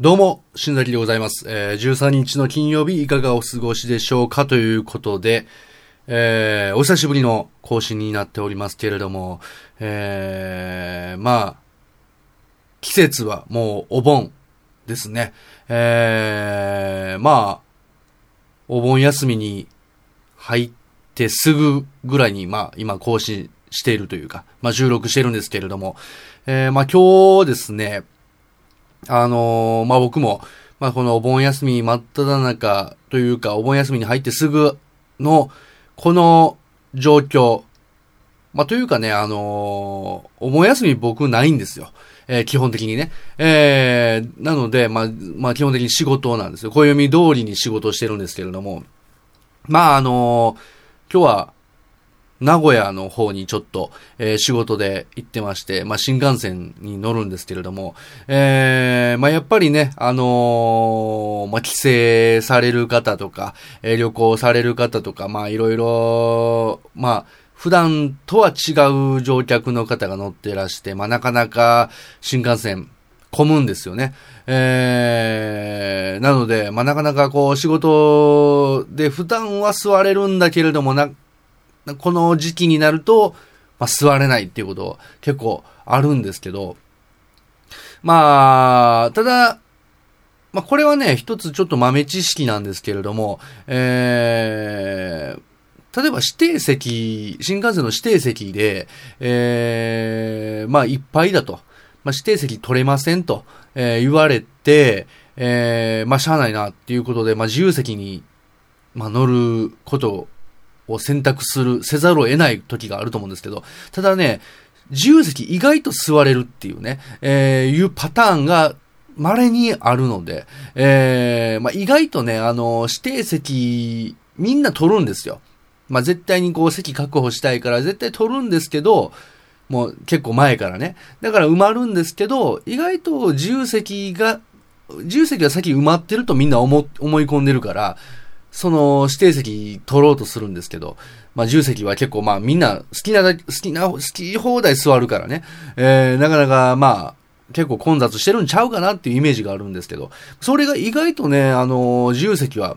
どうも、新崎でございます。えー、13日の金曜日いかがお過ごしでしょうかということで、えー、お久しぶりの更新になっておりますけれども、えー、まあ、季節はもうお盆ですね。えー、まあ、お盆休みに入ってすぐぐらいに、まあ、今更新しているというか、まあ、収録しているんですけれども、えー、まあ、今日ですね、あのーまあ、僕も、まあ、このお盆休み真っ只中というか、お盆休みに入ってすぐの、この状況、まあ、というかね、あのーお盆休み僕ないんですよ。えー基本的にね。えーなので、まあ、まあ、基本的に仕事なんですよ。暦通りに仕事してるんですけれども。まあ、あのー今日は、名古屋の方にちょっと、えー仕事で行ってまして、まあ、新幹線に乗るんですけれども、えーまあ、やっぱりね、あのーまあ、帰省される方とか、え旅行される方とか、ま、いろいろ、まあ、普段とは違う乗客の方が乗ってらして、まあ、なかなか新幹線混むんですよね。えー、なので、まあ、なかなかこう仕事で普段は座れるんだけれどもな、この時期になると、まあ、座れないっていうこと結構あるんですけど、まあ、ただ、まあ、これはね、一つちょっと豆知識なんですけれども、えー、例えば指定席、新幹線の指定席で、えー、まあ、いっぱいだと。まあ、指定席取れませんと、えー言われて、えー、まあ、しゃあないなっていうことで、まあ、自由席に、まあ、乗ることを選択する、せざるを得ない時があると思うんですけど、ただね、自由席意外と座れるっていうね、えーいうパターンが稀にあるので、えーまあ、意外とね、あの、指定席、みんな取るんですよ。まあ、絶対にこう席確保したいから絶対取るんですけど、もう結構前からね。だから埋まるんですけど、意外と自由席が、自由席が先埋まってるとみんな思思い込んでるから、その指定席取ろうとするんですけど、まあ自由席は結構まあみんな好きな、好きな、好き放題座るからね、えー、なかなかまあ結構混雑してるんちゃうかなっていうイメージがあるんですけど、それが意外とね、あの自由席は、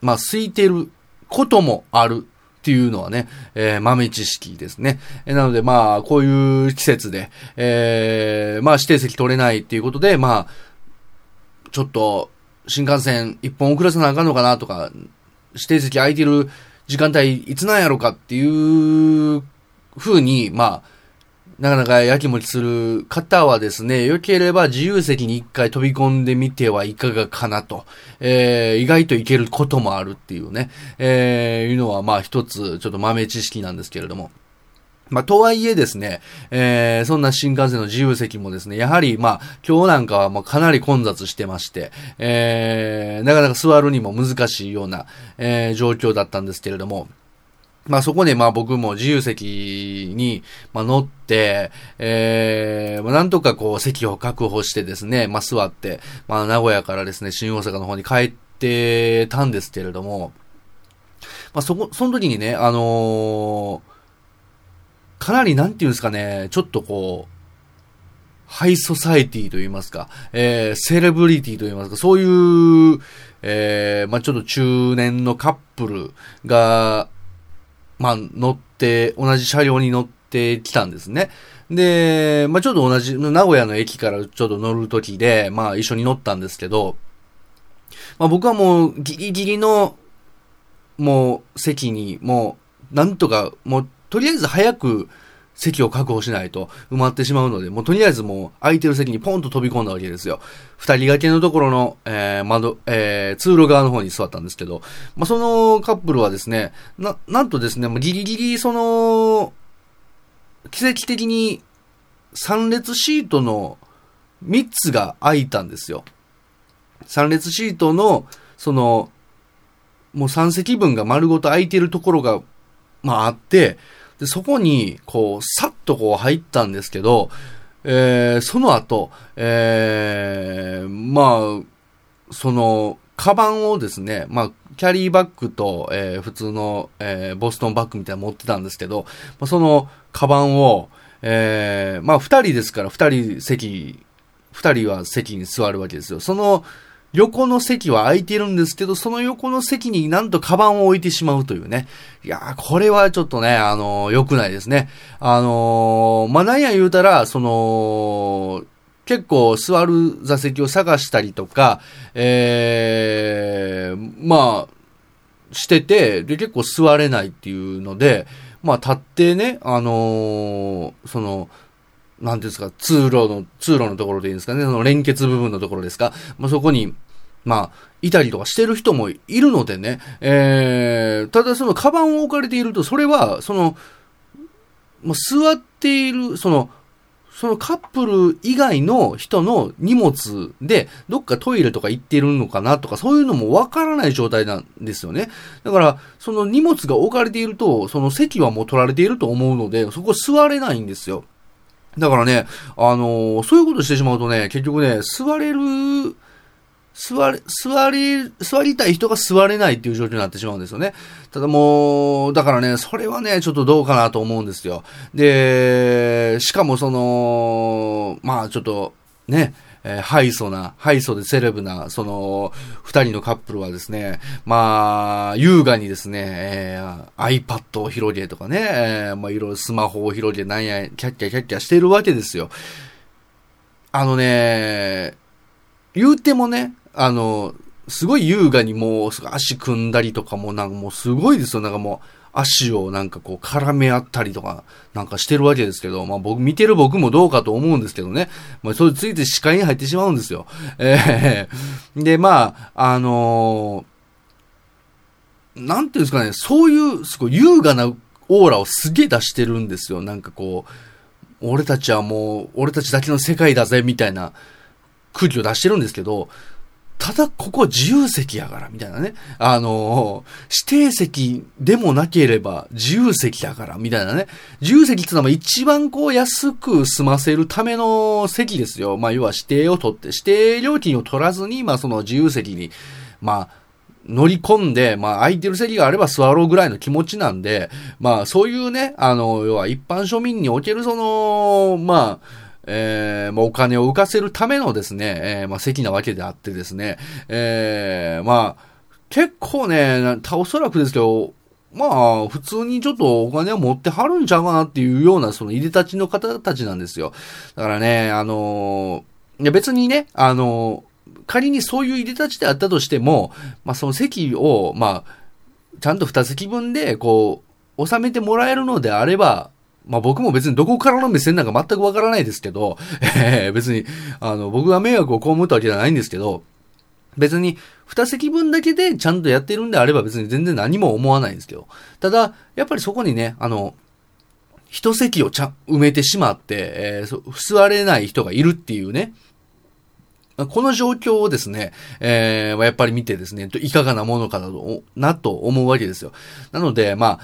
まあ空いてることもあるっていうのはね、えー豆知識ですね。えーなのでまあこういう季節で、えーまあ指定席取れないっていうことで、まあちょっと、新幹線一本遅らせなあかんのかなとか、指定席空いてる時間帯いつなんやろかっていう風に、まあ、なかなかやきもきする方はですね、良ければ自由席に一回飛び込んでみてはいかがかなと、えー、意外といけることもあるっていうね、えー、いうのはまあ一つちょっと豆知識なんですけれども。まあ、とはいえですね、えー、そんな新幹線の自由席もですね、やはり、まあ、今日なんかはもうかなり混雑してまして、えー、なかなか座るにも難しいような、えー、状況だったんですけれども、まあそこでまあ僕も自由席に、まあ、乗って、えー、まなんとかこう席を確保してですね、まあ座って、まあ名古屋からですね、新大阪の方に帰ってたんですけれども、まあそこ、その時にね、あのーかなりなんていうんですかね、ちょっとこう、ハイソサイティと言いますか、えー、セレブリティと言いますか、そういう、えー、まあちょっと中年のカップルが、まあ乗って、同じ車両に乗ってきたんですね。で、まあちょっと同じ、名古屋の駅からちょっと乗る時で、まあ一緒に乗ったんですけど、まあ僕はもうギリギリの、もう席に、もう、なんとか、もう、とりあえず早く席を確保しないと埋まってしまうので、もうとりあえずもう空いてる席にポンと飛び込んだわけですよ。二人掛けのところの、えー、窓、えー、通路側の方に座ったんですけど、まあ、そのカップルはですね、な、なんとですね、もうギリギリその、奇跡的に3列シートの3つが空いたんですよ。3列シートの、その、もう3席分が丸ごと空いてるところが、まああって、で、そこに、こう、さっとこう入ったんですけど、えー、その後、えー、まあ、その、カバンをですね、まあ、キャリーバッグと、えー普通の、えーボストンバッグみたいなの持ってたんですけど、まあ、その、カバンを、えー、まあ、二人ですから、二人席二人は席に座るわけですよ。その横の席は空いてるんですけど、その横の席になんとカバンを置いてしまうというね。いやー、これはちょっとね、あのー、良くないですね。あのー、まあ、何や言うたら、その、結構座る座席を探したりとか、えー、まあ、してて、で、結構座れないっていうので、まあ、立ってね、あのー、その、なんですか、通路の、通路のところでいいんですかね、その連結部分のところですか、まあ、そこに、まあ、いたりとかしてる人もいるのでね、えー、ただそのカバンを置かれていると、それは、その、まあ、座っている、その、そのカップル以外の人の荷物で、どっかトイレとか行ってるのかなとか、そういうのもわからない状態なんですよね。だから、その荷物が置かれていると、その席はもう取られていると思うので、そこ座れないんですよ。だからね、あのー、そういうことしてしまうとね、結局ね、座れる、座れ、座り、座りたい人が座れないっていう状況になってしまうんですよね。ただもう、だからね、それはね、ちょっとどうかなと思うんですよ。で、しかもその、まあちょっと、ね、えー、ハイソな、ハイソでセレブな、その、二人のカップルはですね、まあ、優雅にですね、えー、iPad を広げとかね、えー、まあ、いろいろスマホを広げ、なんや、キャッキャキャッキャしてるわけですよ。あのね、言うてもね、あの、すごい優雅にもう足組んだりとかもなんかもうすごいですよ。なんかもう足をなんかこう絡め合ったりとかなんかしてるわけですけど、まあ僕、見てる僕もどうかと思うんですけどね。まあそれついて視界に入ってしまうんですよ。えー、で、まあ、あのー、なんていうんですかね、そういうすごい優雅なオーラをすげえ出してるんですよ。なんかこう、俺たちはもう、俺たちだけの世界だぜ、みたいな空気を出してるんですけど、ただここ自由席やから、みたいなね。あの指定席でもなければ自由席だから、みたいなね。自由席ってのは一番こう安く済ませるための席ですよ。まあ要は指定を取って、指定料金を取らずに、まあその自由席に、まあ、乗り込んで、まあ空いてる席があれば座ろうぐらいの気持ちなんで、まあそういうね、あの、要は一般庶民におけるその、まあ、えー、まあ、お金を浮かせるためのですね、えー、まあ、席なわけであってですね、えー、まあ、結構ね、おそらくですけど、まあ、普通にちょっとお金を持ってはるんちゃうかなっていうような、その入れ立ちの方たちなんですよ。だからね、あのいや別にね、あの仮にそういう入れ立ちであったとしても、まあその席を、まあ、ちゃんと二席分で、こう、収めてもらえるのであれば、まあ僕も別にどこからの目線なんか全くわからないですけど、えー、別に、あの、僕が迷惑を被ったわけじゃないんですけど、別に、二席分だけでちゃんとやってるんであれば別に全然何も思わないんですけど。ただ、やっぱりそこにね、あの、一席をちゃ埋めてしまって、えー、座れない人がいるっていうね。この状況をですね、えー、やっぱり見てですね、いかがなものかなと、なと思うわけですよ。なので、まあ、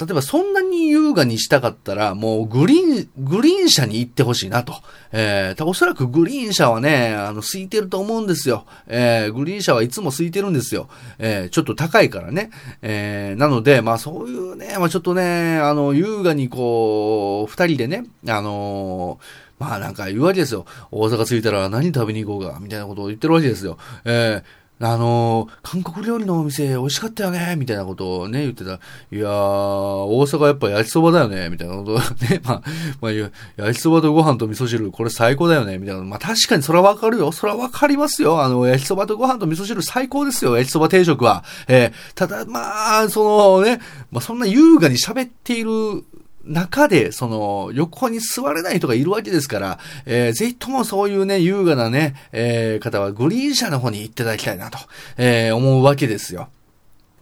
例えばそんなに優雅にしたかったら、もうグリーン、グリーン車に行ってほしいなと。えー、おそらくグリーン車はね、あの、空いてると思うんですよ。えー、グリーン車はいつも空いてるんですよ。えー、ちょっと高いからね。えー、なので、まあそういうね、まあちょっとね、あの、優雅にこう、二人でね、あのーまあなんか言うわけですよ。大阪着いたら何食べに行こうか、みたいなことを言ってるわけですよ。えー、あの、韓国料理のお店美味しかったよね、みたいなことをね、言ってた。いやー、大阪やっぱ焼きそばだよね、みたいなことをね、まあ、まあ、焼きそばとご飯と味噌汁、これ最高だよね、みたいな。まあ確かにそれはわかるよ。それはわかりますよ。あの、焼きそばとご飯と味噌汁最高ですよ、焼きそば定食は。えー、ただ、まあ、そのね、まあそんな優雅に喋っている中で、その、横に座れない人がいるわけですから、えー、ぜひともそういうね、優雅なね、えー、方はグリーン車の方に行っていただきたいなと、えー、思うわけですよ。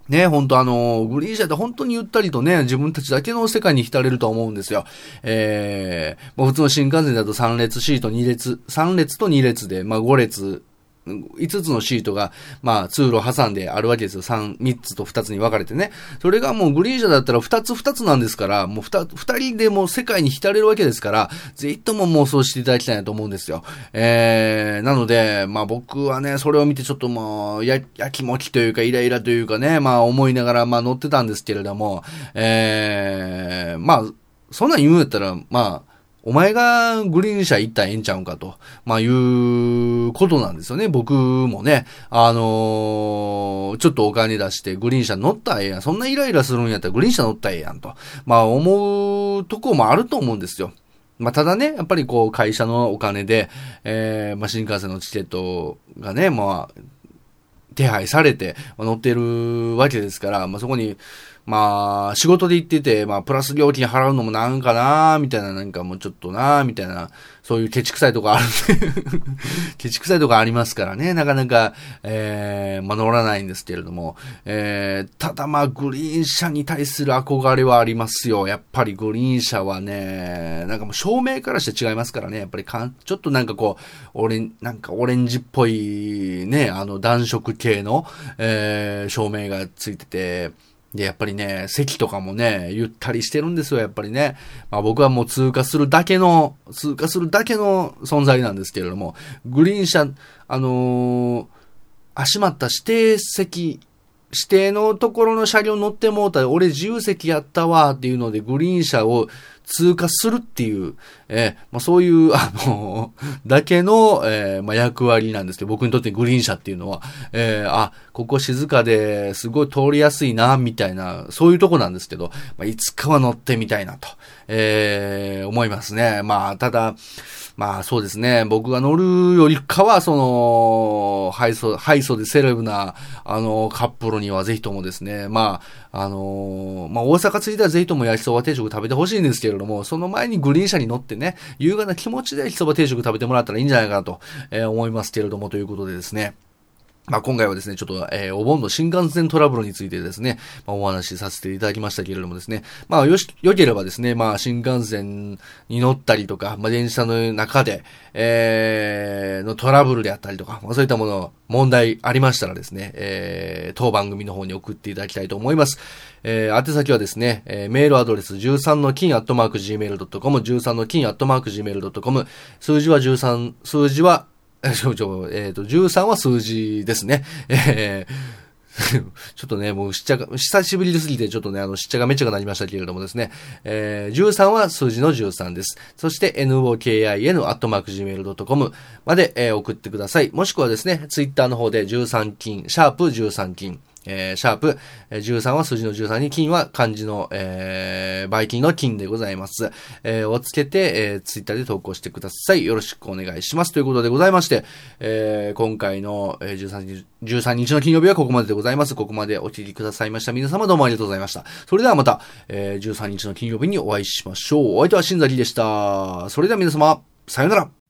ね、本当あの、グリーン車って本当にゆったりとね、自分たちだけの世界に浸れると思うんですよ。えー、普通の新幹線だと3列シート2列、3列と2列で、まあ5列5つのシートが、まあ、通路挟んであるわけですよ。3、3つと2つに分かれてね。それがもうグリーン車だったら2つ2つなんですから、もう 2, 2人でも世界に浸れるわけですから、ぜひとも妄想していただきたいなと思うんですよ。えー、なので、まあ僕はね、それを見てちょっともう、や、やきもきというか、イライラというかね、まあ思いながら、まあ乗ってたんですけれども、えー、まあ、そんなん言うんやったら、まあ、お前がグリーン車行ったらええんちゃうんかと、まあいうことなんですよね。僕もね、あのー、ちょっとお金出してグリーン車乗ったらええやん。そんなイライラするんやったらグリーン車乗ったらええやんと。まあ思うとこもあると思うんですよ。まあ、ただね、やっぱりこう、会社のお金で、えー、まあ、新幹線のチケットがね、まあ、手配されて、まあ、乗ってるわけですから、まあ、そこに、まあ、仕事で行ってて、まあ、プラス料金払うのもなんかなみたいな、なんかもうちょっとなみたいな、そういうケチくさいとこあるんで。ケチくさいとこありますからね、なかなか、えー、まあ、乗らないんですけれども、えー、ただまあ、グリーン車に対する憧れはありますよ。やっぱりグリーン車はね、なんかもう照明からして違いますからね、やっぱりかん、ちょっとなんかこう、オレン、なんかオレンジっぽいね、あの暖色系の、えー、照明がついてて、で、やっぱりね、席とかもね、ゆったりしてるんですよ、やっぱりね。まあ僕はもう通過するだけの、通過するだけの存在なんですけれども、グリーン車、あのー、足まった指定席、指定のところの車両乗ってもうたら、俺自由席やったわっていうので、グリーン車を通過するっていう、えー、まあ、そういう、あの、だけの、えー、まあ、役割なんですけど、僕にとってグリーン車っていうのは、え、あ、ここ静かですごい通りやすいな、みたいな、そういうとこなんですけど、まあ、いつかは乗ってみたいなと、え、思いますね。まあ、ただ、まあそうですね。僕が乗るよりかは、その、ハイソ、ハイソでセレブな、あの、カップルにはぜひともですね、まあ、あのまあ大阪着いたらぜひとも焼きそば定食食べてほしいんですけどれども、その前にグリーン車に乗ってね、優雅な気持ちで焼きそば定食食べてもらったらいいんじゃないかなと、えー、思いますけれども、ということでですね。まあ、今回はですね、ちょっと、えー、お盆の新幹線トラブルについてですね、まあ、お話しさせていただきましたけれどもですね、まあ、よし、良ければですね、まあ、新幹線に乗ったりとか、まあ、電車の中で、えー、のトラブルであったりとか、まあ、そういったもの、問題ありましたらですね、えー、当番組の方に送っていただきたいと思います。えー、宛先はですね、えー、メールアドレス13の金アットマーク gmail.com、13の金アットマーク gmail.com、数字は13、数字はえー、ちょ、えっ、ー、と、13は数字ですね。えー ちょっとね、もうしっちゃが、久しぶりすぎて、ちょっとね、あの、しっちゃがめっちゃがなりましたけれどもですね、えー、13は数字の13です。そして、nokin.gmail.com まで、えー、送ってください。もしくはですね、ツイッターの方で13金、シャープ13金、えー、シャープ、13は数字の13に、金は漢字の、えー、バイキンの金でございます。えー、をつけて、えー、ツイッターで投稿してください。よろしくお願いします。ということでございまして、えー、今回の、えー、13日、13日の金曜日はここまででございます。ここまでお聞きくださいました。皆様どうもありがとうございました。それではまた、えー、13日の金曜日にお会いしましょう。お相手は新崎でした。それでは皆様、さよなら。